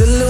The.